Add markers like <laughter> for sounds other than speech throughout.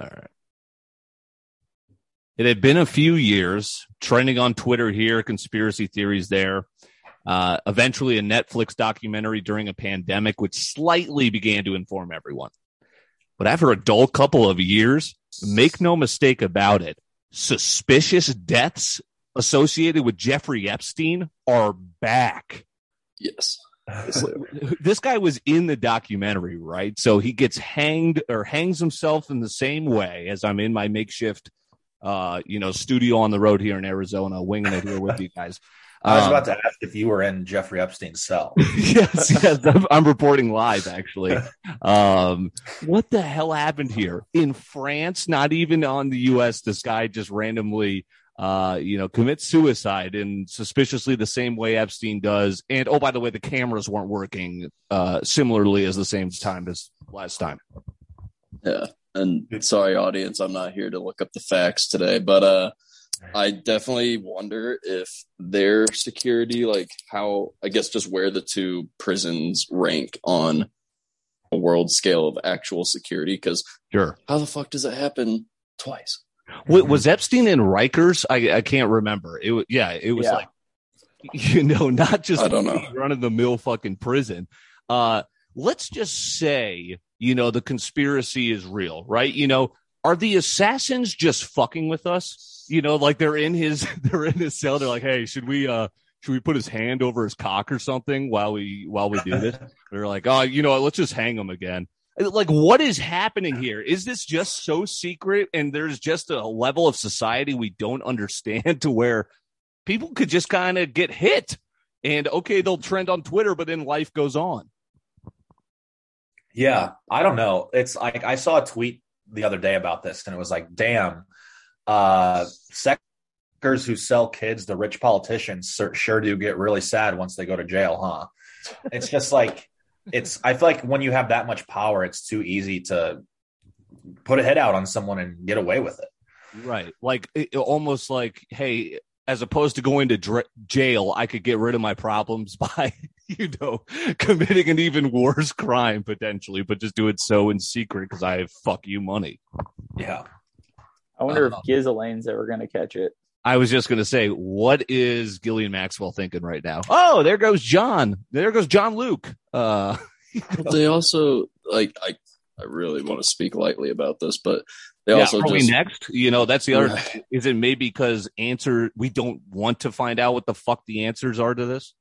All right. It had been a few years trending on Twitter here, conspiracy theories there. Uh, eventually, a Netflix documentary during a pandemic, which slightly began to inform everyone. But after a dull couple of years, make no mistake about it, suspicious deaths associated with Jeffrey Epstein are back. Yes. This guy was in the documentary, right? So he gets hanged or hangs himself in the same way as I'm in my makeshift, uh, you know, studio on the road here in Arizona, winging it here with you guys. I was about to ask if you were in Jeffrey Epstein's cell. <laughs> yes, yes, I'm, I'm reporting live actually. Um, what the hell happened here in France? Not even on the U.S. This guy just randomly, uh, you know, commits suicide in suspiciously the same way Epstein does. And oh, by the way, the cameras weren't working uh, similarly as the same time as last time. Yeah, and sorry, audience, I'm not here to look up the facts today, but uh I definitely wonder if their security, like how, I guess, just where the two prisons rank on a world scale of actual security. Because sure, how the fuck does it happen twice? Was Epstein in Rikers? I, I can't remember. It was yeah, it was yeah. like you know, not just I don't know. <laughs> run of the mill fucking prison. Uh, let's just say you know the conspiracy is real, right? You know, are the assassins just fucking with us? you know, like they're in his <laughs> they're in his cell. They're like, hey, should we uh should we put his hand over his cock or something while we while we do this? <laughs> they're like, oh, you know, let's just hang him again. Like, what is happening here? Is this just so secret and there's just a level of society we don't understand <laughs> to where people could just kind of get hit and okay, they'll trend on Twitter, but then life goes on. Yeah, I don't know. It's like I saw a tweet the other day about this and it was like, damn, uh, sectors who sell kids to rich politicians sure do get really sad once they go to jail, huh? It's just like it's. I feel like when you have that much power, it's too easy to put a hit out on someone and get away with it. Right, like it, almost like, hey, as opposed to going to dr- jail, I could get rid of my problems <laughs> by, you know, committing an even worse crime potentially, but just do it so in secret because I have fuck you money. Yeah. I wonder uh, if Ghislaine's ever going to catch it. I was just going to say, what is Gillian Maxwell thinking right now? Oh, there goes John. There goes Jean-Luc. Uh, you know. They also like I. I really want to speak lightly about this, but they yeah, also are just, we next? You know, that's the other. is it maybe because answer we don't want to find out what the fuck the answers are to this?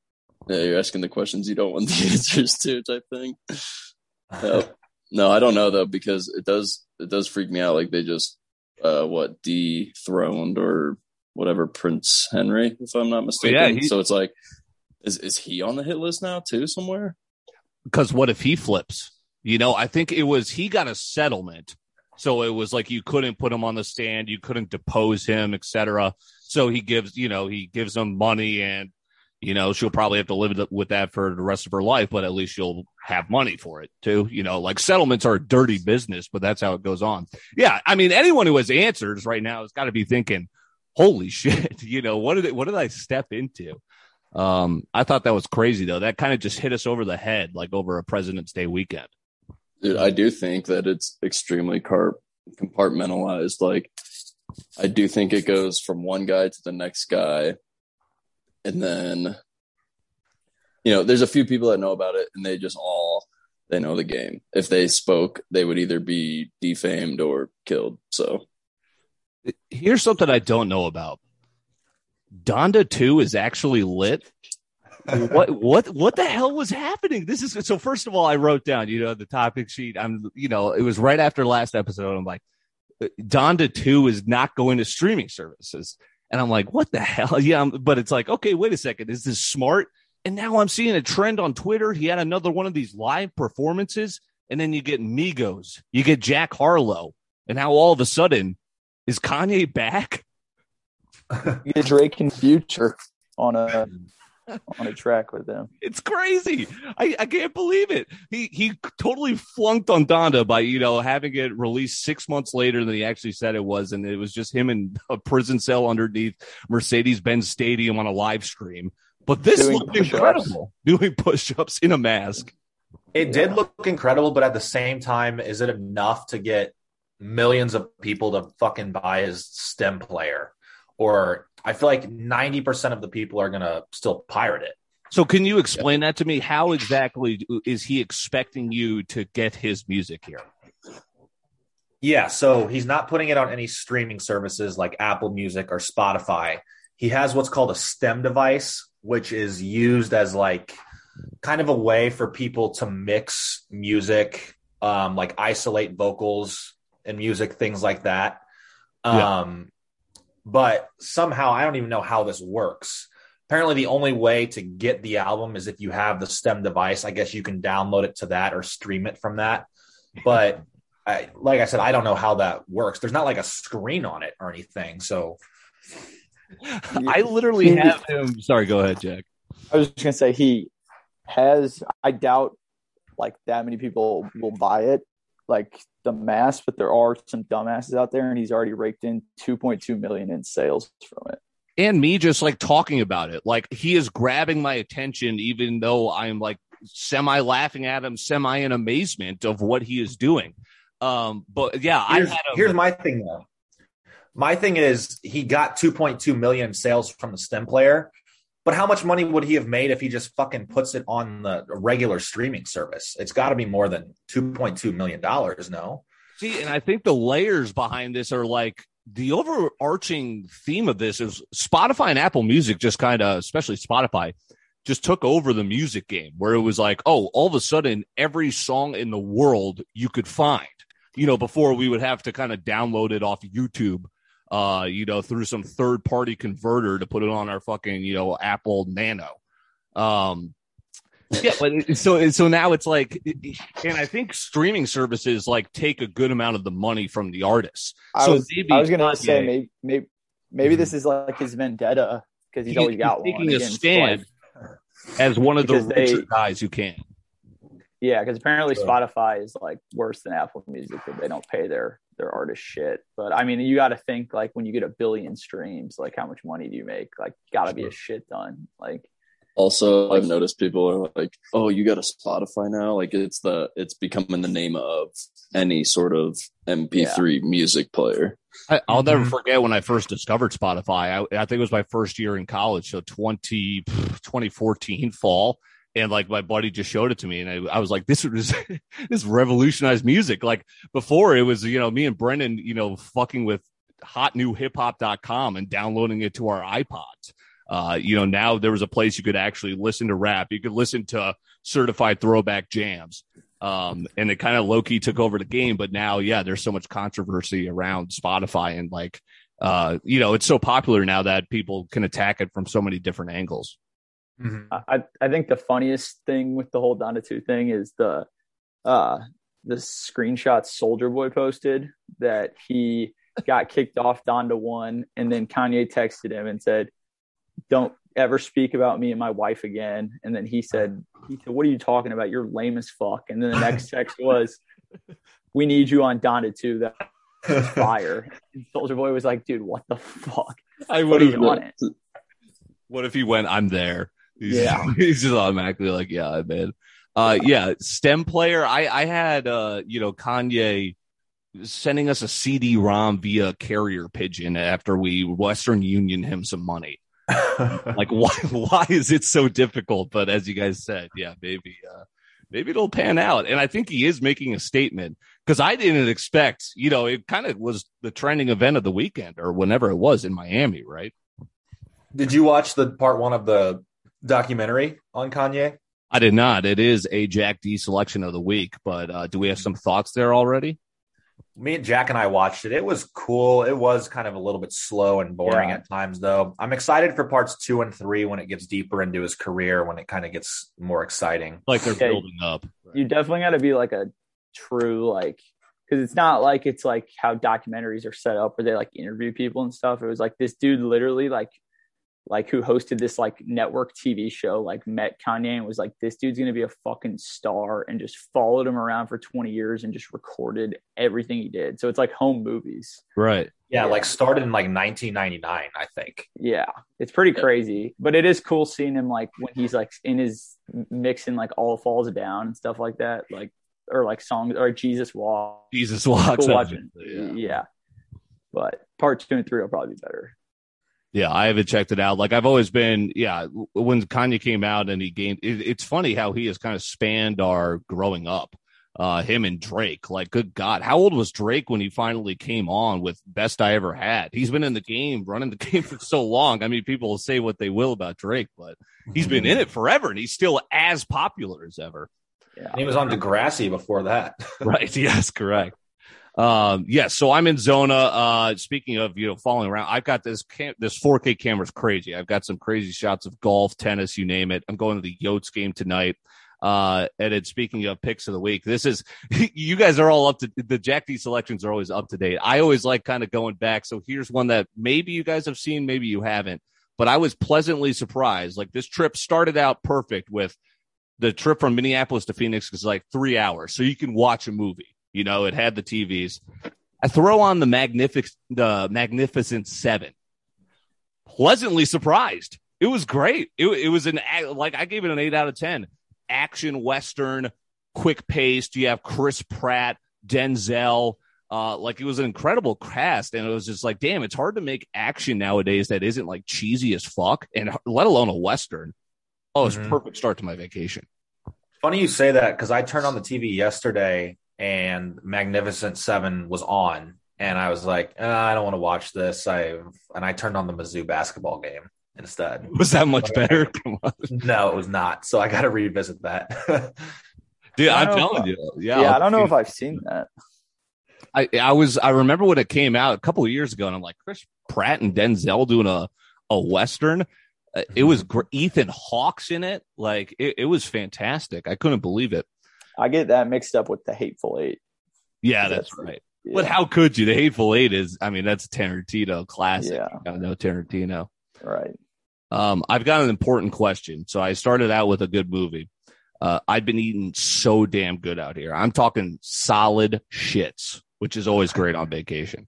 Yeah, you're asking the questions you don't want the <laughs> answers to, type thing. <laughs> no, no, I don't know though because it does it does freak me out. Like they just uh, what dethroned or whatever Prince Henry, if I'm not mistaken. Yeah, he, so it's like, is is he on the hit list now too somewhere? Because what if he flips? You know, I think it was he got a settlement, so it was like you couldn't put him on the stand, you couldn't depose him, etc. So he gives, you know, he gives them money and you know, she'll probably have to live with that for the rest of her life, but at least she'll have money for it too. You know, like settlements are a dirty business, but that's how it goes on. Yeah. I mean, anyone who has answers right now has got to be thinking, holy <laughs> shit, you know, what did it, what did I step into? Um, I thought that was crazy though. That kind of just hit us over the head, like over a President's Day weekend. Dude, I do think that it's extremely car- compartmentalized. Like, I do think it goes from one guy to the next guy and then you know there's a few people that know about it and they just all they know the game if they spoke they would either be defamed or killed so here's something i don't know about donda 2 is actually lit what what what the hell was happening this is so first of all i wrote down you know the topic sheet i'm you know it was right after last episode i'm like donda 2 is not going to streaming services and I'm like, what the hell? <laughs> Yeah. I'm, But it's like, okay, wait a second. Is this smart? And now I'm seeing a trend on Twitter. He had another one of these live performances. And then you get Migos, you get Jack Harlow. And now all of a sudden, is Kanye back? <laughs> you get Drake and Future on a on a track with them. It's crazy. I, I can't believe it. He he totally flunked on Donda by you know having it released six months later than he actually said it was, and it was just him in a prison cell underneath Mercedes Benz Stadium on a live stream. But this Doing looked push-ups. incredible. Doing push-ups in a mask. It did look incredible, but at the same time, is it enough to get millions of people to fucking buy his stem player. Or I feel like 90% of the people are going to still pirate it. So can you explain that to me? How exactly is he expecting you to get his music here? Yeah, so he's not putting it on any streaming services like Apple Music or Spotify. He has what's called a STEM device, which is used as like kind of a way for people to mix music, um, like isolate vocals and music, things like that. Yeah. Um, but somehow I don't even know how this works. Apparently, the only way to get the album is if you have the STEM device. I guess you can download it to that or stream it from that. But I, like I said, I don't know how that works. There's not like a screen on it or anything. So I literally have him. Sorry, go ahead, Jack. I was just gonna say he has. I doubt like that many people will buy it, like the mass, but there are some dumbasses out there, and he's already raked in 2.2 million in sales from it. and me just like talking about it. Like he is grabbing my attention, even though I'm like semi laughing at him, semi in amazement of what he is doing. Um, but yeah, I here's, had a, here's my thing though. My thing is he got 2.2 million sales from the stem player, but how much money would he have made if he just fucking puts it on the regular streaming service? It's got to be more than 2.2 million dollars. No, see, and I think the layers behind this are like the overarching theme of this is Spotify and Apple Music just kind of, especially Spotify, just took over the music game where it was like, oh, all of a sudden every song in the world you could find. You know, before we would have to kind of download it off YouTube, uh, you know, through some third party converter to put it on our fucking, you know, Apple Nano. Um, yeah, but so so now it's like, and I think streaming services like take a good amount of the money from the artists. I so was, maybe I was gonna say maybe maybe maybe this is like his vendetta because he's He- always got he's one. taking a stand. like- as one of the they- guys who can. yeah, because apparently Sure. Spotify is like worse than Apple Music that they don't pay their their artist shit. But I mean, you got to think like when you get a billion streams, like how much money do you make? Like, got to be a shit ton. Like, Also, Like- I've noticed people are like, "Oh, you got a Spotify now?" Like it's the it's becoming the name of any sort of MP3 music player. I, I'll never Mhm. forget when I first discovered Spotify. I, I think it was my first year in college, so 20, 2014 fall. And like my buddy just showed it to me, and I, I was like, "This is <laughs> this revolutionized music." Like before, it was you know me and Brendan, you know, fucking with hotnewhiphop.com and downloading it to our iPods. Uh, you know, now there was a place you could actually listen to rap. You could listen to certified throwback jams. Um, and it kind of low key took over the game. But now, yeah, there's so much controversy around Spotify and like, uh, you know, it's so popular now that people can attack it from so many different angles. I I think the funniest thing with the whole Donda two thing is the uh the screenshot Soulja Boy posted that he got <laughs> kicked off Donda one, and then Kanye texted him and said, "Don't ever speak about me and my wife again." And then he said, "He said, what are you talking about? You're lame as fuck." And then the next text was, <laughs> "We need you on Donda two. That's <laughs> fire." And Soulja Boy was like, "Dude, what the fuck? I would you on it?" What if he went, I'm there? He's, Yeah. <laughs> he's just automatically like, yeah, I'm in. Uh, yeah, STEM player. I, I had, uh, you know, Kanye sending us a CD ROM via carrier pigeon after we Western Union him some money. <laughs> Like, why, <laughs> why is it so difficult? But as you guys said, yeah, maybe, uh, maybe it'll pan out. And I think he is making a statement because I didn't expect, you know, it kind of was the trending event of the weekend or whenever it was in Miami, right? Did you watch the part one of the documentary on Kanye? I did not. It is a Jack D selection of the week, but uh, do we have some thoughts there already? Me and Jack and I watched it. It was cool. It was kind of a little bit slow and boring Yeah. at times, though. I'm excited for parts two and three when it gets deeper into his career, when it kind of gets more exciting. Like they're Yeah. building up. you definitely got to be like a true like because it's not like it's like how documentaries are set up where they like interview people and stuff. It was like this dude literally like like who hosted this like network TV show like met Kanye and was like this dude's gonna be a fucking star and just followed him around for 20 years and just recorded everything he did. So it's like home movies. Right. Yeah, Yeah. like started in like 1999, I think. Yeah, it's pretty crazy, but it is cool seeing him like when he's like in his mixing like all falls down and stuff like that. Like or like songs or Jesus Walk. Jesus walks. Cool watching. Yeah. Yeah. But part two and three will probably be better. Yeah, I haven't checked it out. Like I've always been, yeah. When Kanye came out and he gained, it, it's funny how he has kind of spanned our growing up. Uh, him and Drake, like, good God, how old was Drake when he finally came on with Best I Ever Had? He's been in the game, running the <laughs> game for so long. I mean, people will say what they will about Drake, but he's been in it forever and he's still as popular as ever. Yeah. He was on Degrassi before that. <laughs> right. Yes, correct. Um, yes. so I'm in Zona. Uh, speaking of, you know, following around, I've got this cam- this 4K camera's crazy. I've got some crazy shots of golf, tennis, you name it. I'm going to the Yotes game tonight. Uh, and it's speaking of picks of the week. This is, <laughs> you guys are all up to the Jack D selections are always up to date. I always like kind of going back. So here's one that maybe you guys have seen, maybe you haven't, but I was pleasantly surprised. Like this trip started out perfect with the trip from Minneapolis to Phoenix is like three hours. So you can watch a movie. You know, it had the TVs. I throw on the magnific the Magnificent Seven. Pleasantly surprised. It was great. It, it was an like I gave it an eight out of ten. Action western, quick paced. You have Chris Pratt, Denzel. Uh, like it was an incredible cast, and it was just like, damn, it's hard to make action nowadays that isn't like cheesy as fuck, and let alone a western. Oh, it's Mhm. perfect start to my vacation. Funny you say that because I turned on the TV yesterday and Magnificent Seven was on, and I was like, "Uh, I don't want to watch this. I and I turned on the Mizzou basketball game instead. <laughs> Was that much better? <laughs> No, it was not. So I got to revisit that. <laughs> Dude, I I'm don't know telling if- you. Yeah, Yeah, I don't know if I've seen that. I, I was I remember when it came out a couple of years ago, and I'm like Chris Pratt and Denzel doing a a western. Uh, It was Ethan Hawke's in it. Like it, it was fantastic. I couldn't believe it. I get that mixed up with the Hateful Eight. Yeah, That's- that's right. Yeah. But how could you? The Hateful Eight is. I mean, that's a Tarantino classic. Yeah. You gotta know Tarantino. Right. Um, I've got an important question. So I started out with a good movie. Uh, I've been eating so damn good out here. I'm talking solid shits, which is always great on vacation.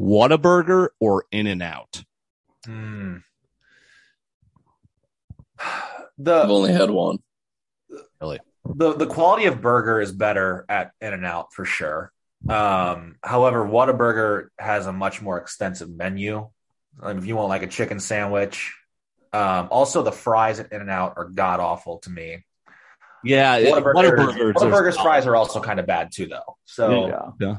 Whataburger or In and Out? Hmm. <sighs> I've only had one. The the quality of burger is better at In and Out for sure. Um, however, Whataburger has a much more extensive menu. Like if you want like a chicken sandwich, um, also the fries at In and Out are god awful to me. Yeah, it- Whataburger's, Whataburgers. are fries are also kind of bad too, though. So Yeah. Yeah.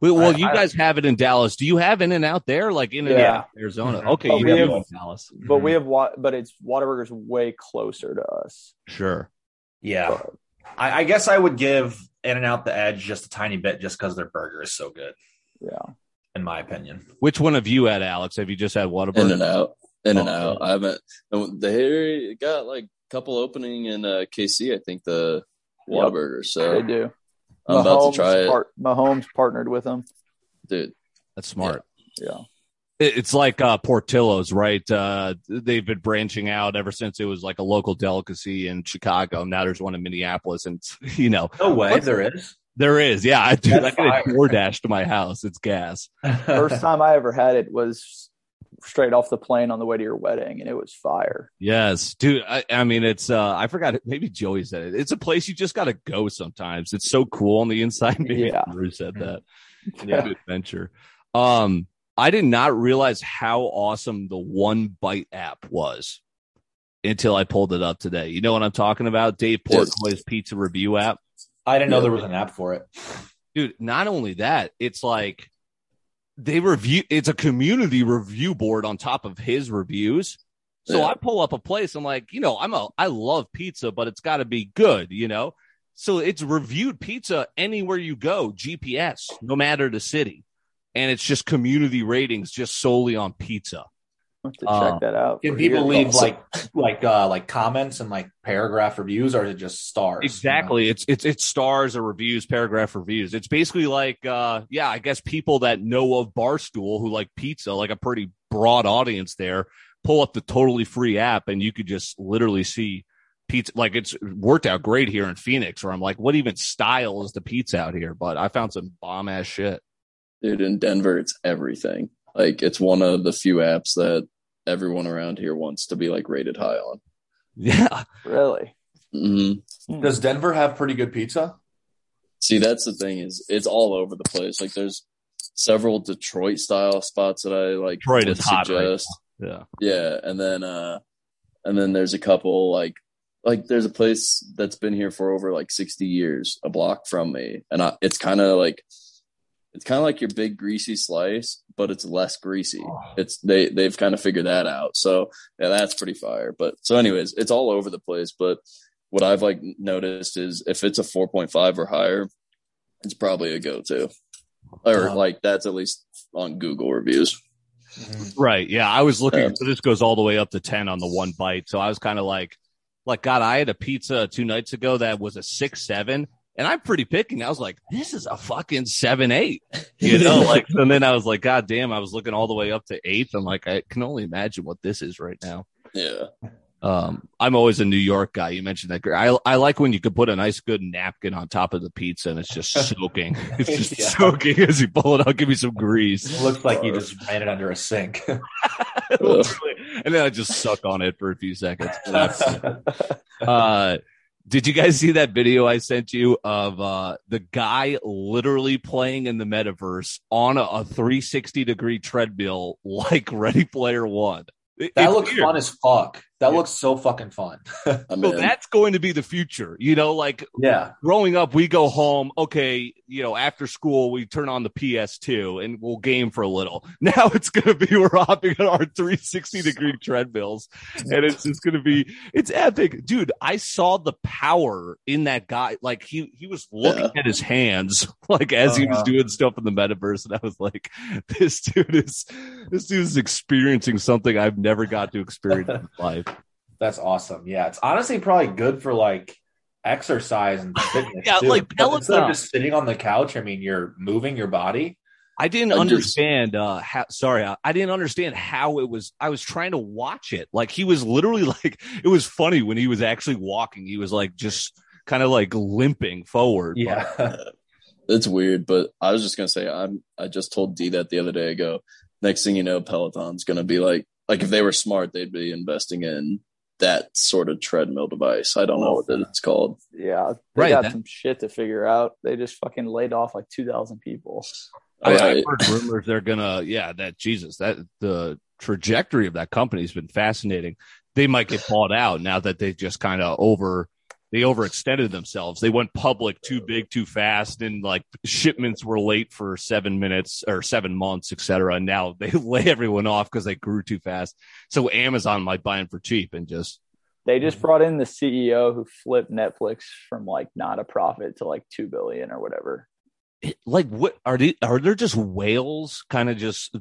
Well, well I- you I- guys have it in Dallas. Do you have In and Out there, like In and Yeah. Out, Arizona? Mhm. Okay, But you we have have- in Dallas. But Mhm. we have? But it's Whataburger's way closer to us. Sure. yeah, But I, I guess I would give In and Out the edge just a tiny bit, just because their burger is so good, yeah. in my opinion. Which one have you had, Alex? Have you just had Whataburger? In and out. In and Oh, out. I haven't. They got like a couple opening in uh, KC. I think the Yep. Whataburger. So They do. I'm about to try it, Part, Mahomes partnered with them. dude. That's smart. Yeah. It- It's like uh, Portillo's, right? Uh, they've been branching out ever since it was like a local delicacy in Chicago. Now there's one in Minneapolis, and <laughs> you know No way, there is. there is. Yeah, I do. I That's get a fire. DoorDash to my house. It's gas. <laughs> First time I ever had it was straight off the plane on the way to your wedding, and it was fire. Yes, dude. I, I mean, it's. uh I forgot. it. Maybe Joey said it. It's a place you just got to go. Sometimes it's so cool on the inside. <laughs> Maybe Yeah. Drew said that. Yeah. Good adventure. Um, I did not realize how awesome the One Bite app was until I pulled it up today. You know what I'm talking about? Dave Yes. Portnoy's pizza review app. I didn't know there was an app for it. Dude, not only that, it's like they review it's a community review board on top of his reviews. So Yeah. I pull up a place, I'm like, you know, I'm a I love pizza, but it's gotta be good, you know? So it's reviewed pizza anywhere you go, GPS, no matter the city. And it's just community ratings just solely on pizza. I'll have to check that out. Can people leave awesome. like like uh like comments and like paragraph reviews, or is it just stars? Exactly. It's it's it's stars or reviews, paragraph reviews. It's basically like uh yeah, I guess people that know of Barstool who like pizza, like a pretty broad audience there, pull up the totally free app and you could just literally see pizza like it's worked out great here in Phoenix where I'm like, what even style is the pizza out here? But I found some bomb ass shit. Dude, in Denver, it's everything. Like, it's one of the few apps that everyone around here wants to be like rated high on. Yeah. Really? hmm Does Denver have pretty good pizza? See, that's the thing is it's all over the place. Like there's several Detroit style spots that I like. Detroit would is hot right suggest. Yeah. Yeah, and then uh and then there's a couple like like there's a place that's been here for over like 60 years, a block from me, and I, it's kind of like it's kind of like your big greasy slice, but it's less greasy. It's they they've kind of figured that out. So yeah, that's pretty fire. But so anyways, it's all over the place. But what I've like noticed is if it's a 4.5 or higher, it's probably a go-to, or Uh, like that's at least on Google reviews. Right. Yeah. I was looking. Yeah. So this goes all the way up to 10 on the one bite. So I was kind of like, like, God, I had a pizza two nights ago that was a six, seven. And I'm pretty picking. I was like, this is a fucking seven, eight, <laughs> you know, like, and then I was like, God damn, I was looking all the way up to eighth. I'm like, I can only imagine what this is right now. Yeah. Um, I'm always a New York guy. You mentioned that. I, I like when you could put a nice good napkin on top of the pizza and it's just <laughs> soaking. It's <laughs> just Yeah. soaking as you pull it out. Give me some grease. It looks like you just ran it under a sink. And then I just suck on it for a few seconds. Uh, did you guys see that video I sent you of uh, the guy literally playing in the metaverse on a, a 360 degree treadmill like <laughs> Ready Player One? It- that looks weird. fun as fuck. That Yeah. looks so fucking fun. <laughs> So that's going to be the future. You know, like yeah. growing up, we go home. Okay, you know, after school, we turn on the PS2 and we'll game for a little. <laughs> Now it's going to be we're hopping on our 360 degree <laughs> treadmills, and it's just going to be it's epic, dude. I saw the power in that guy. Like he he was looking at his hands, like as he was Uh-huh. doing stuff in the metaverse, and I was like, this dude is this dude is experiencing something I've never got to experience in life. That's awesome. Yeah. It's honestly probably good for like exercise and <laughs> fitness. Yeah, too. like But instead of Peloton. just sitting on the couch, I mean, you're moving your body. I didn't understand uh how sorry, I, I didn't understand how it was I was trying to watch it. Like he was literally <laughs> like it was funny when he was actually walking. He was like just kind of like limping forward. Yeah. <laughs> it's weird, but I was just gonna say I'm I just told D that the other day ago. Next thing you know, Peloton's gonna be like like if they were smart, they'd be investing in that sort of treadmill device. I don't know what it's called. Yeah, they Right, got that- some shit to figure out. They just fucking laid off like two thousand people. I, I've Right. heard rumors they're gonna yeah, that Jesus, that the trajectory of that company has been fascinating. They might get bought out now that they just kind of over they overextended themselves. They went public too big, too fast, and like shipments were late for seven minutes or seven months, et cetera. And now they <laughs> lay everyone off because they grew too fast. So Amazon might buy them for cheap and just They just mm-hmm. brought in the CEO who flipped Netflix from like not a profit to like two billion or whatever. like what are they are there just whales kind of just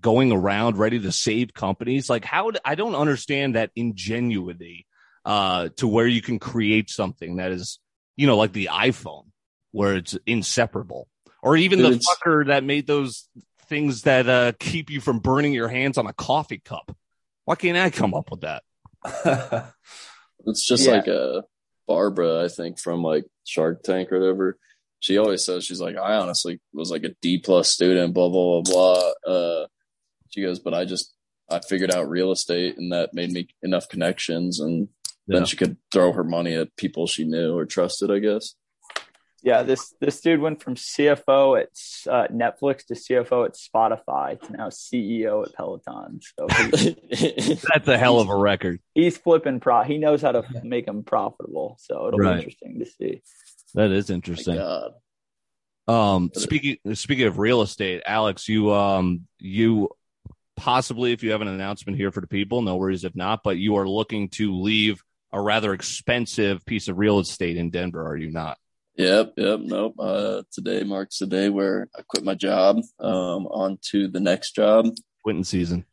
going around ready to save companies like how I don't understand that ingenuity uh to where you can create something that is you know like the iphone where it's inseparable or even the It's- fucker that made those things that uh keep you from burning your hands on a coffee cup why can't i come up with that <laughs> It's just Yeah. like uh Barbara, I think, from like Shark Tank or whatever. She always says she's like, I honestly was like a D plus student, blah blah blah blah. Uh, she goes, but I just I figured out real estate, and that made me enough connections, and Yeah. then she could throw her money at people she knew or trusted. I guess. Yeah, this this dude went from CFO at uh, Netflix to CFO at Spotify to now CEO at Peloton. So he, <laughs> that's a hell of a record he's flipping pro. He knows how to make them profitable. So it'll Right. be interesting to see. that is My interesting God. Um, speaking speaking of real estate, Alex, you um you possibly, if you have an announcement here for the people, no worries if not, but you are looking to leave a rather expensive piece of real estate in Denver, are you not? Yep, yep, nope. Uh, today marks the day where I quit my job. Um, on to the next job. Quitting season.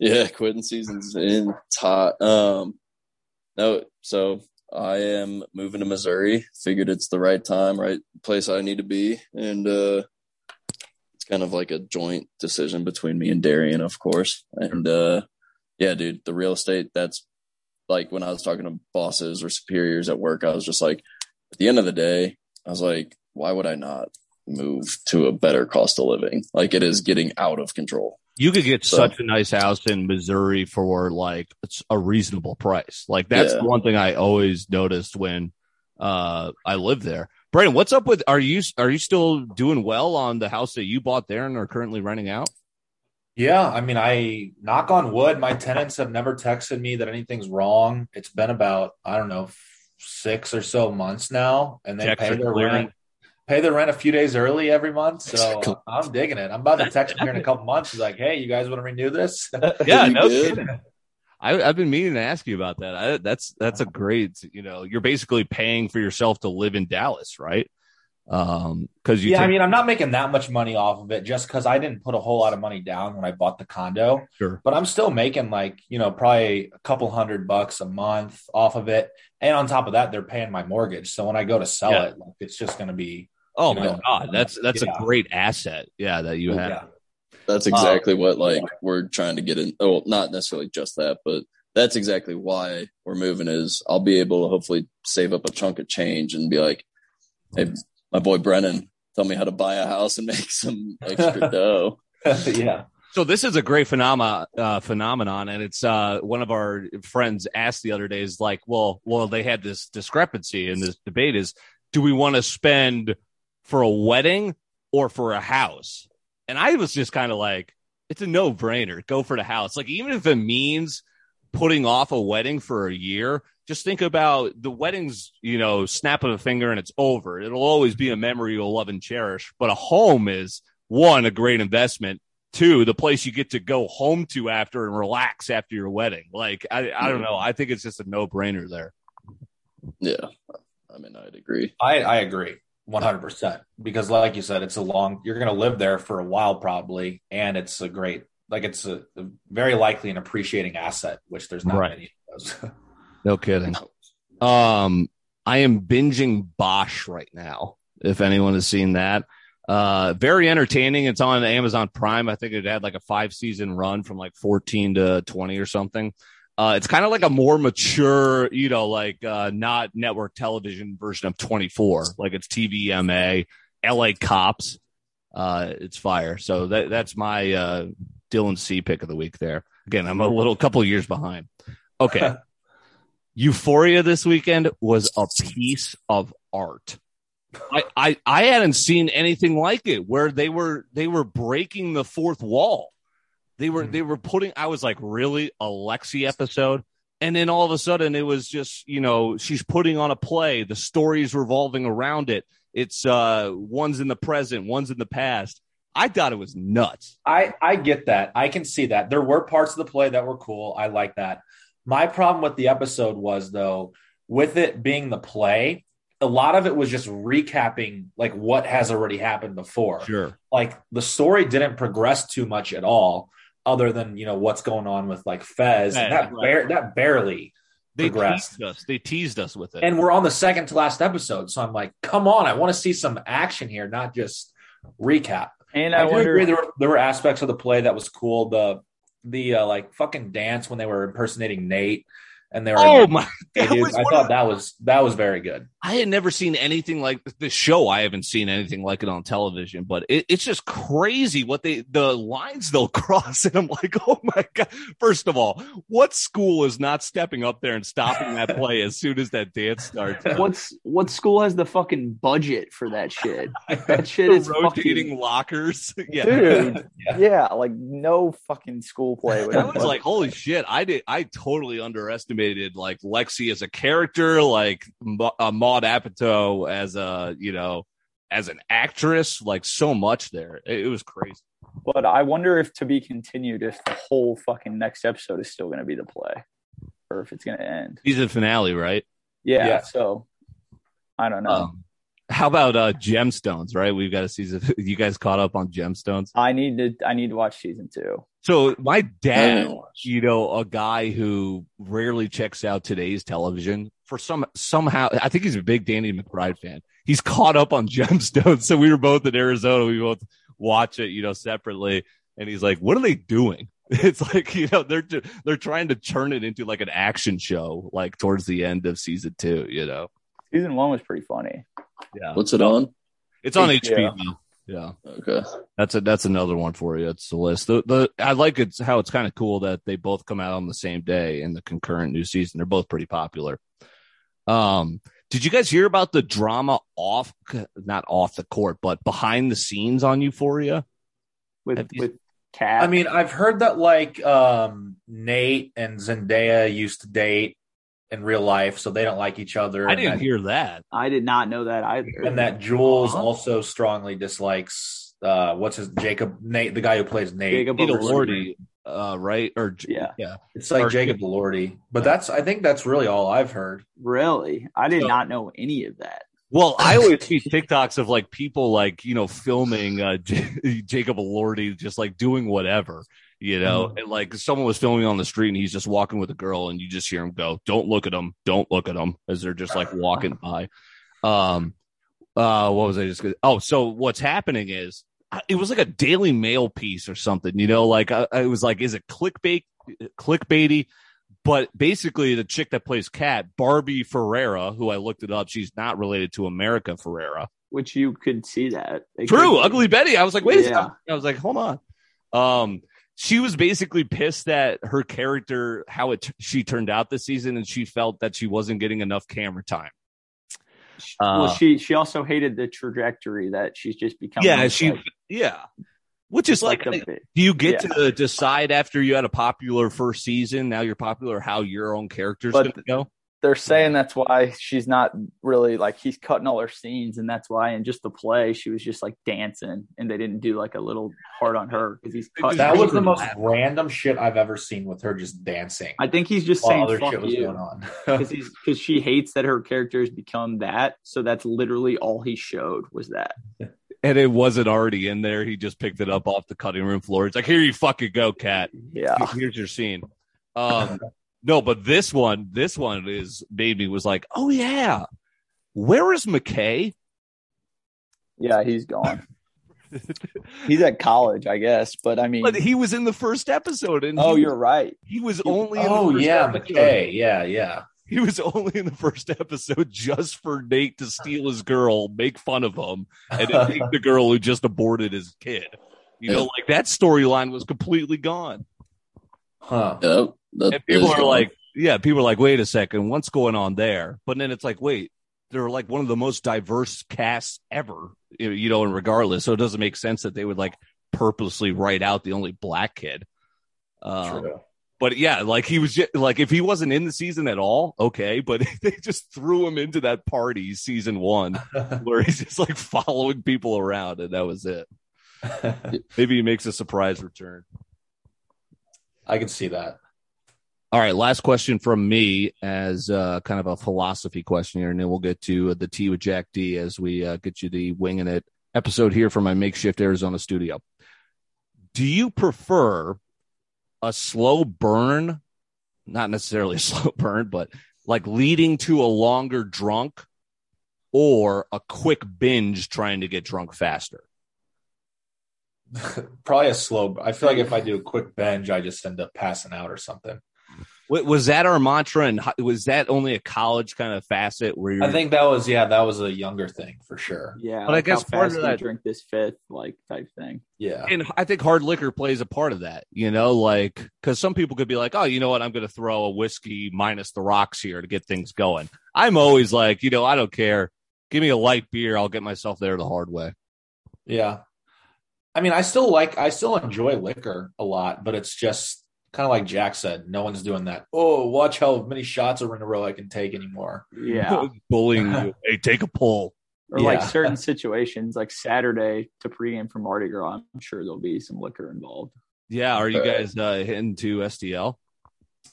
Yeah, quitting season's in. It's hot. Um, no, so I am moving to Missouri. Figured it's the right time, right place I need to be, and uh, it's kind of like a joint decision between me and Darian, of course. And uh, yeah, dude, the real estate. That's like when I was talking to bosses or superiors at work. I was just like, at the end of the day, I was like, why would I not move to a better cost of living? Like it is getting out of control. You could get So- such a nice house in Missouri for like it's a reasonable price. Like that's Yeah. the one thing I always noticed when uh I lived there. Brandon, what's up with? Are you are you still doing well on the house that you bought there and are currently renting out? Yeah, I mean, I knock on wood. My tenants have never texted me that anything's wrong. It's been about I don't know six or so months now, and they Checks pay their clearing. rent. Pay their rent a few days early every month, so I'm digging it. I'm about to text them here in a couple months. He's like, "Hey, you guys want to renew this?" <laughs> Yeah, You no kidding. I, I've been meaning to ask you about that. I, that's that's a great. You know, you're basically paying for yourself to live in Dallas, right? Um, because you yeah, I mean, I'm not making that much money off of it just because I didn't put a whole lot of money down when I bought the condo. Sure. But I'm still making like, you know, probably a couple hundred bucks a month off of it. And on top of that, they're paying my mortgage. So when I go to sell Yeah. it, like, it's just going to be, Oh my know, god, that's that's yeah. a great asset. Yeah, that you have. yeah. That's exactly what like we're trying to get in. Oh, not necessarily just that, but that's exactly why we're moving. Is I'll be able to hopefully save up a chunk of change and be like, "Hey, my boy Brennan, tell me how to buy a house and make some extra <laughs> dough." <laughs> yeah. So this is a great phenomena uh, phenomenon, and it's uh, one of our friends asked the other day is like, well, well, they had this discrepancy in this debate is, do we want to spend for a wedding or for a house? And I was just kind of like, it's a no brainer. Go for the house. Like even if it means putting off a wedding for a year, just think about the weddings. You know, snap of a finger and it's over. It'll always be a memory you'll love and cherish. But a home is one a great investment two the place you get to go home to after and relax after your wedding like i, I don't know mm-hmm. i think it's just a no-brainer there Yeah, I mean, I'd agree. I, I agree 100% because like you said, it's a long, you're going to live there for a while probably. And it's a great, like it's a, a very likely an appreciating asset, which there's not Right. many of those. <laughs> no kidding. Um i am binging bosch right now if anyone has seen that. Uh very entertaining. It's on amazon prime. I think it had like a five season run from like 14 to 20 or something. Uh it's kind of like a more mature you know like uh not network television version of 24 like it's tvma la cops. Uh it's fire. So that that's my uh dylan c pick of the week there. Again i'm a little couple years behind. Okay <laughs> euphoria this weekend was a piece of art I, I I hadn't seen anything like it where they were they were breaking the fourth wall. They were Hmm. they were putting I was like, really a Lexi episode? And then all of a sudden it was just, you know, she's putting on a play, the story's revolving around it. It's uh one's in the present, one's in the past. I thought it was nuts. I, I get that. I can see that. There were parts of the play that were cool. I like that. My problem with the episode was though, with it being the play, a lot of it was just recapping like what has already happened before. Sure. like the story didn't progress too much at all other than you know what's going on with like Fez and that Fez, bar- that barely They progressed. teased us. They teased us with it. and we're on the second to last episode so I'm like come on I want to see some action here not just recap And I, I, do wonder, agree there were, there were aspects of the play that was cool the the uh, like fucking dance when they were impersonating Nate and they were oh my Hey, <laughs> that I thought of that was that was very good I had never seen anything like this show. I haven't seen anything like it on television, but it, it's just crazy what they the lines they'll <laughs> cross, and I'm like, oh my god! First of all, what school is not stepping up there and stopping that <laughs> play as soon as that dance starts? what's what school has the fucking budget for that shit? That shit is rotating fucking, lockers, yeah. dude. Yeah. yeah. like no fucking school play. I was like, holy shit! I did. I totally underestimated like Lexi as a character, like Ma- uh, Maude Apatow as a you know as an actress, like so much there. It, it was crazy. but I wonder if to be continued if the whole fucking next episode is still going to be the play, or if it's going to end. Season finale, right? Yeah, Yeah. So I don't know. Um, how about uh gemstones? Right, we've got a season. <laughs> You guys caught up on gemstones? I need to. I need to watch season two. So my dad, you know, a guy who rarely checks out today's television for some somehow. I think he's a big Danny McBride fan. He's caught up on <laughs> gemstones. So we were both in Arizona. We both watch it, you know, separately. And he's like, "What are they doing?" <laughs> It's like you know they're they're trying to turn it into like an action show, like towards the end of season two. You know, Season one was pretty funny. Yeah, What's it on? it's on HBO. HBO. Yeah. Okay. That's a that's another one for you. It's the list. The the I like it's how it's kind of cool that they both come out on the same day in the concurrent new season. They're both pretty popular. Um, Did you guys hear about the drama off, not off the court, but behind the scenes on Euphoria? with Have you- with Kat. I mean, I've heard that like um, Nate and Zendaya used to date in real life, so they don't like each other. I didn't that, hear that. I did not know that either. and that Jules Uh-huh. also strongly dislikes uh, what's his Jacob Nate, the guy who plays Nate. Jacob Nate Elordi. Elordi, uh, right? Or Yeah. yeah. It's like Or- Jacob Elordi, but that's I think that's really all I've heard. Really, I did So- not know any of that. Well, I <laughs> always see TikToks of like people like you know filming uh, <laughs> J- Jacob Elordi just like doing whatever, you know, Mhm. and like someone was filming on the street and he's just walking with a girl and you just hear him go, "Don't look at him, don't look at him," as they're just like walking by. Um, uh, what was I just? Gonna, oh, so what's happening is it was like a Daily Mail piece or something, you know, like I, I was like, is it clickbait, clickbaity? But basically, the chick that plays Kat, Barbie Ferreira, who I looked it up, she's not related to America Ferrera. Which you could see that. It True, Ugly Betty. I was like, wait a second. I was like, hold on. Um, she was basically pissed that her character, how it she turned out this season, and she felt that she wasn't getting enough camera time. well, Uh, she she also hated the trajectory that she's just become. yeah, she, yeah. Which is like, like do you get yeah. to decide after you had a popular first season? Now you're popular, how your own character's But- going to go? They're saying that's why she's not really like he's cutting all her scenes, and that's why in just the play she was just like dancing, and they didn't do like a little part on her because he's cutting. That was the most random shit I've ever seen with her just dancing I think he's just saying other fuck shit was you going on. <laughs> because he's because she hates that her character has become that. So that's literally all he showed was that. And it wasn't already in there. He just picked it up off the cutting room floor. It's like, here you fucking go, Kat. Yeah, Here's your scene. Um, <laughs> no, but this one, this one is baby was like, oh yeah, where is McKay? yeah, he's gone. <laughs> he's at college, I guess. But I mean, But he was in the first episode, and oh, he, you're right. he was only. In oh the first yeah, episode. McKay. Yeah, yeah. He was only in the first episode just for Nate to steal his girl, make fun of him, and take the girl who just aborted his kid. You know, like that storyline was completely gone. Huh. Yep. That And people are like, yeah, people are like, wait a second, what's going on there? But then it's like, wait, they're like one of the most diverse casts ever, you know, and regardless. So it doesn't make sense that they would like purposely write out the only black kid. Um, True. but yeah, like he was just, like, if he wasn't in the season at all, okay, but <laughs> they just threw him into that party season one <laughs> where he's just like following people around and that was it. <laughs> Maybe he makes a surprise return. I can see that. All right, last question from me as uh, kind of a philosophy question here, and then we'll get to the tea with Jack D as we uh, get you the winging it episode here from my makeshift Arizona studio. Do you prefer a slow burn, not necessarily <laughs> a slow burn, but like leading to a longer drunk, or a quick binge trying to get drunk faster? <laughs> Probably a slow. I feel like if I do a quick binge, I just end up passing out or something. Wa- Was that our mantra, and was that only a college kind of facet where you're? I think that was yeah, that was a younger thing for sure. Yeah, But I guess how part fast of that- drink this fifth like type thing. Yeah. and I think hard liquor plays a part of that, you know, like because some people could be like, oh, you know what, I'm going to throw a whiskey minus the rocks here to get things going. I'm always like, you know, I don't care. Give me a light beer, I'll get myself there the hard way. Yeah. I mean, I still like, I still enjoy liquor a lot, but it's just kind of like Jack said, no one's doing that. Oh, watch how many shots are in a row I can take anymore. Yeah, <laughs> bullying you. <laughs> Hey, take a pull. or like certain situations, like Saturday to pregame for Mardi Gras. I'm sure there'll be some liquor involved, Yeah, are you guys uh, heading to STL?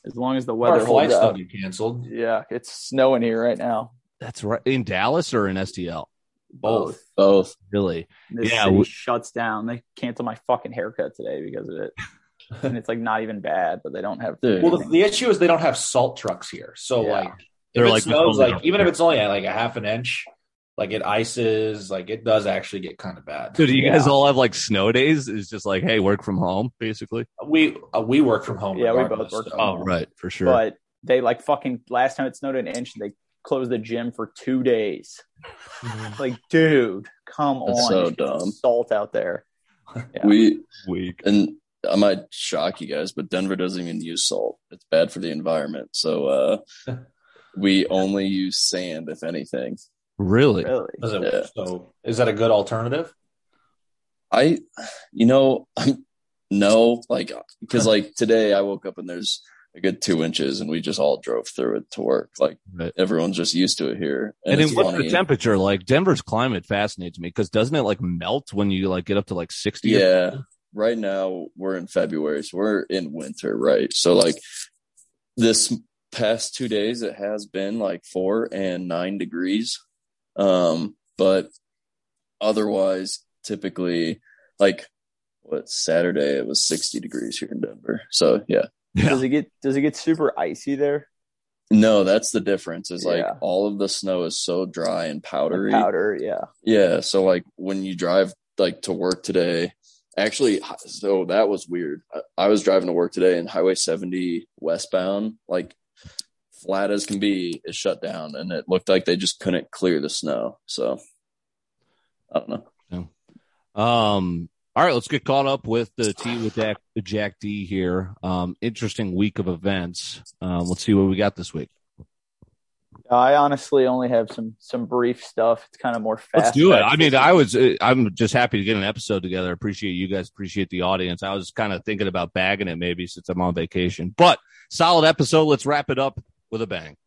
as long as the Our weather holds flights up. don't get canceled. Yeah, it's snowing here right now. That's right. In Dallas or in STL? Both. both. Really? This Yeah, city we- shuts down. They canceled my fucking haircut today because of it, <laughs> and it's like not even bad, but they don't have. Dude. Well, the, the issue is they don't have salt trucks here. So Yeah. like, They're if it like- snows, like even if it's only like a half an inch, like it ices, like it does actually get kind of bad. So do you guys all have like snow days? It's just like, hey, work from home, basically. We uh, we work from home. Yeah, we both work so- from home. Oh, right, for sure. but they like fucking last time it snowed an inch, they closed the gym for two days. Like, dude, come That's on, so dumb. Salt out there. <laughs> Yeah. We Week. and I might shock you guys, but Denver doesn't even use salt. It's bad for the environment. So uh <laughs> we only use sand, if anything. Really? Really? Is it- Yeah. So is that a good alternative? I, you know, no, like because like <laughs> today I woke up and there's a good two inches, and we just all drove through it to work. Like Right. everyone's just used to it here. And, it's then what's the temperature like? Denver's climate fascinates me because doesn't it like melt when you like get up to like 60? Yeah. Right now we're in February, so we're in winter, right? So like this past two days it has been like four and nine degrees. Um, but otherwise typically like what Saturday it was sixty degrees here in Denver. So yeah. Yeah. Does it get does it get super icy there? No, that's the difference. Is like Yeah. all of the snow is so dry and powdery. Powder, yeah. Yeah, so like when you drive like to work today, actually, so that was weird. I, I was driving to work today, and Highway 70 westbound, like flat as can be, is shut down, and it looked like they just couldn't clear the snow. So I don't know. Um, all right, let's get caught up with the T with Jack, Jack D here. Um, interesting week of events. Um, let's see what we got this week. I honestly only have some some brief stuff. It's kind of more fast. Let's do it. I mean, I was, uh, I'm just happy to get an episode together. Appreciate you guys. Appreciate the audience. I was kind of thinking about bagging it maybe since I'm on vacation, but solid episode. Let's wrap it up with a bang.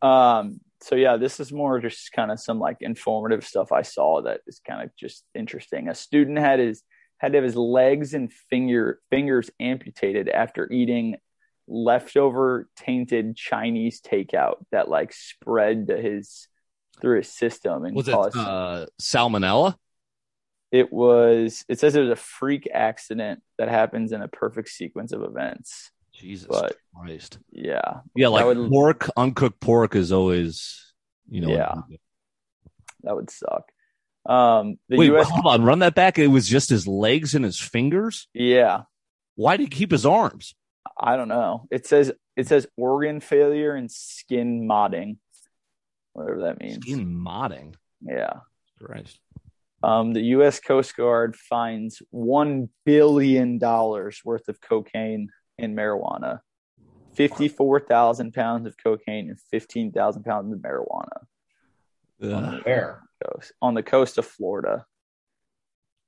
Um, so yeah, this is more just kind of some like informative stuff I saw that is kind of just interesting. A student had his had to have his legs and finger fingers amputated after eating leftover tainted Chinese takeout that like spread to his through his system and Was it caused uh, salmonella? it was it says it was a freak accident that happens in a perfect sequence of events. Jesus But- Christ. Yeah. Yeah, like would- pork, uncooked pork is always, you know. Yeah. That would suck. Um the Wait, US hold on. Run that back. It was just his legs and his fingers. yeah. Why did he keep his arms? I don't know. It says it says organ failure and skin modding, whatever that means. Skin modding. Yeah. Christ. Um, the U.S. Coast Guard finds one billion dollars worth of cocaine and marijuana, fifty-four thousand pounds of cocaine and fifteen thousand pounds of marijuana Ugh. Where? coast, on the coast of Florida.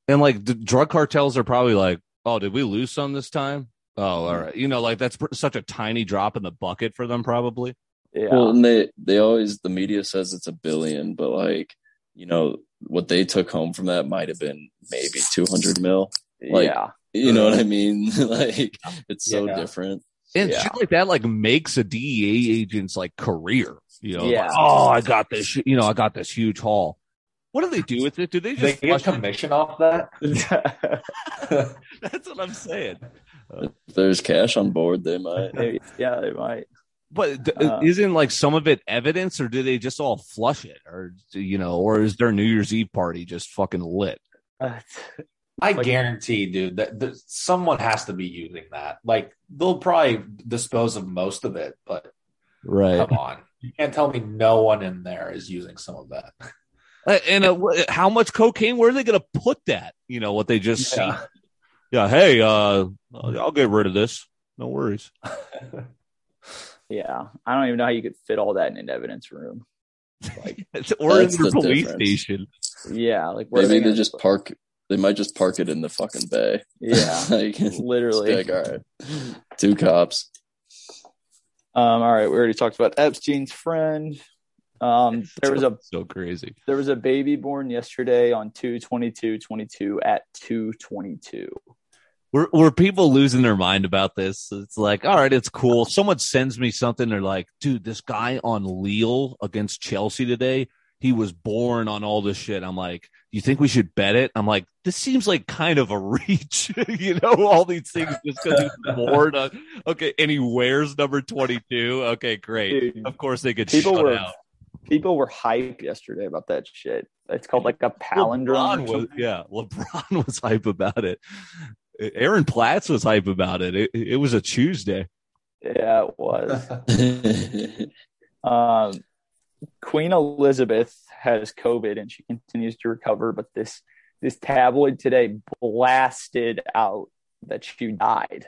And like the drug cartels are probably like, oh, did we lose some this time? Oh, all right. You know, like that's pr- such a tiny drop in the bucket for them, probably. Yeah. Well, and they they always the media says it's a billion, but like you know what they took home from that might have been maybe two hundred mil. like- yeah. You know what I mean? <laughs> like it's so Yeah. different. And Yeah. shit like that like makes a DEA agent's like career. You know, Yeah. like, oh, I got this. You know, I got this huge haul. What do they do with it? Do they Do they just get flush it? commission off that? <laughs> <laughs> That's what I'm saying. If there's cash on board, they might. Maybe- <laughs> yeah, they might. But d- Uh, isn't like some of it evidence, or do they just all flush it, or you know, or is their New Year's Eve party just fucking lit? Uh, <laughs> I Like- guarantee, dude, that, that someone has to be using that. Like they'll probably dispose of most of it, but Right. come on, you can't tell me no one in there is using some of that. And uh, how much cocaine? Where are they going to put that? You know what they just see. Yeah. Yeah. Hey, uh, I'll get rid of this. No worries. <laughs> yeah, I don't even know how you could fit all that in an evidence room. Like, <laughs> or in That's the the police difference. station. yeah, like where are Maybe they they gonna- just park. They might just park it in the fucking bay. yeah, <laughs> like literally. Like, all right, two cops. Um, all right, we already talked about Epstein's friend. Um, there was a so crazy. there was a baby born yesterday on 22222 at 222. Were were people losing their mind about this? It's like, all right, it's cool. Someone sends me something. They're like, dude, this guy on Lille against Chelsea today, he was born on all this shit. I'm like, you think we should bet it? I'm like, this seems like kind of a <laughs> reach, you know, all these things just because he's born on. Okay, and he wears number 22. Okay, great. Dude, Of course, they could people were out. people were hyped yesterday about that shit. It's called like a palindrome. LeBron was, yeah, LeBron <laughs> was hype about it. Aaron Platts was hype about it. It, it was a Tuesday. Yeah, it was. <laughs> Um, Queen Elizabeth has COVID and she continues to recover, but this this tabloid today blasted out that she died,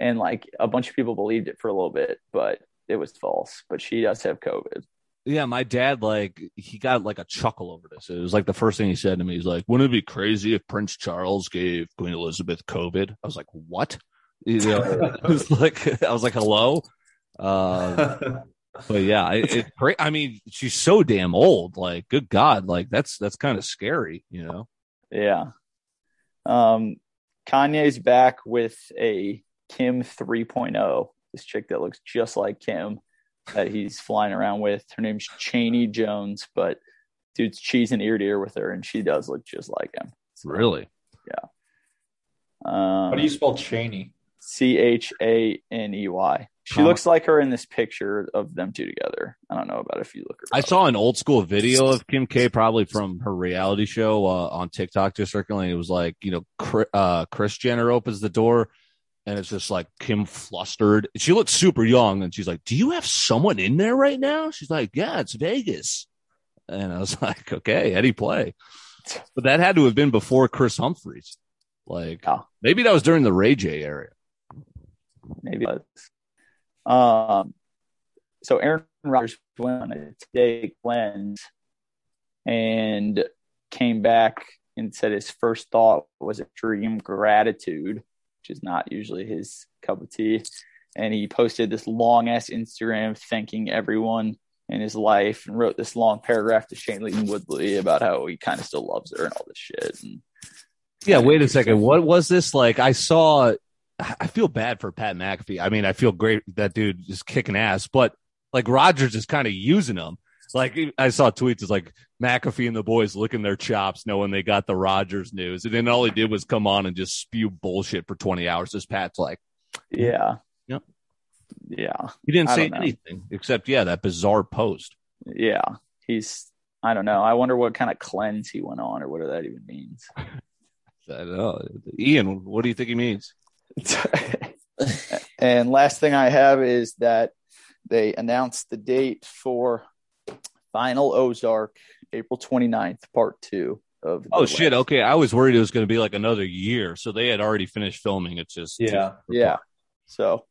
and like a bunch of people believed it for a little bit, but it was false, but she does have COVID. Yeah, my dad like he got like a chuckle over this. It was like the first thing he said to me. He's like, "Wouldn't it be crazy if Prince Charles gave Queen Elizabeth COVID?" I was like, "What?" You know, <laughs> it was like I was like, "Hello." Uh, but yeah, it, great. I mean, she's so damn old. Like, good God, like that's that's kind of scary, you know. Yeah. Um, Kanye's back with a Kim 3.0. This chick that looks just like Kim that he's flying around with. Her name's Chaney Jones, but dude's cheesing ear to ear with her, and she does look just like him. So, Really? Yeah. Um, How do you spell Chaney? C H A N E Y. She Huh. looks like her in this picture of them two together. I don't know about if you look her. I up. saw an old school video of Kim K, probably from her reality show uh, on TikTok, just circulating. It was like, you know, Chris, uh, Kris Jenner opens the door, and it's just like Kim flustered. She looked super young, and she's like, "Do you have someone in there right now?" She's like, "Yeah, it's Vegas." And I was <laughs> like, "Okay, Eddie play," but that had to have been before Kris Humphries. Like, maybe that was during the Ray J area. maybe it was. Um, so Aaron Rodgers went on a day cleanse and came back and said his first thought was extreme gratitude, which is not usually his cup of tea. And he posted this long ass Instagram thanking everyone in his life and wrote this long paragraph to Shailene Woodley about how he kind of still loves her and all this shit. And Yeah, wait a second. What was this? Like, I saw. I feel bad for Pat McAfee. I mean, I feel great that dude is kicking ass, but like Rodgers is kind of using him. Like I saw tweets, it's like McAfee and the boys licking their chops, knowing they got the Rodgers news, and then all he did was come on and just spew bullshit for twenty hours. This Pat's like, yeah. Yep. Yeah. he didn't say anything except yeah, that bizarre post. Yeah, he's. I don't know. I wonder what kind of cleanse he went on, or what that even means. <laughs> I don't know. Ian, what do you think he means? <laughs> and last thing I have is that they announced the date for Final Ozark, April 29th, part two of. the Oh shit! Okay, I was worried it was going to be like another year, so they had already finished filming. It's just Yeah. Yeah. So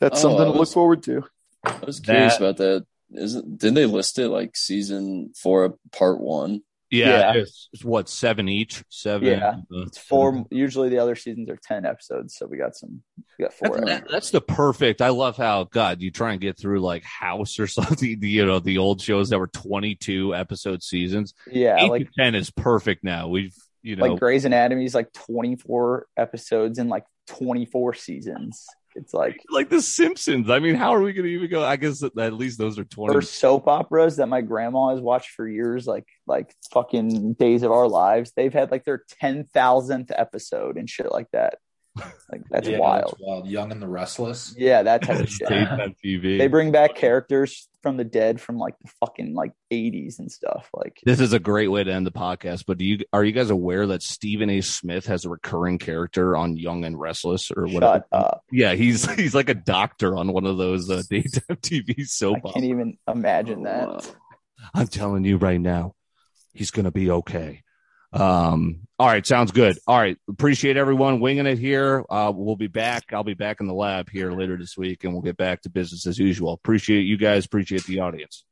that's Oh, something I to look forward to. I was curious That- about that. Isn't didn't they list it like season four, part one? Yeah, Yeah. It's, it's what seven each, seven. Yeah. uh, It's four. Usually the other seasons are ten episodes, so we got some. We got four. That's, that- that's the perfect. I love how God you try and get through like House or <laughs> something. You know the old shows that were twenty two episode seasons. Yeah, Eight like ten is perfect now. We've you know like Grey's Anatomy is like 24 episodes in like 24 seasons. It's like like the Simpsons. I mean, how are we going to even go? I guess at least those are twenty. or soap operas that my grandma has watched for years, like like fucking Days of Our Lives. They've had like their 10,000th episode and shit like that. Like that's Yeah, wild. that's wild. Young and the Restless. Yeah, that type of <laughs> shit. TV. They bring back characters from the dead from like the fucking like 80s and stuff. Like This is a great way to end the podcast. But do you are you guys aware that Stephen A. Smith has a recurring character on Young and Restless or whatever? shut up. Yeah, he's <laughs> he's like a doctor on one of those uh, daytime <laughs> TV soap. I can't operas. even imagine that. Wow. I'm telling you right now, he's gonna be okay. Um, all right, sounds good. All right, appreciate everyone winging it here. Uh, we'll be back. I'll be back in the lab here later this week, and we'll get back to business as usual. Appreciate you guys. Appreciate the audience.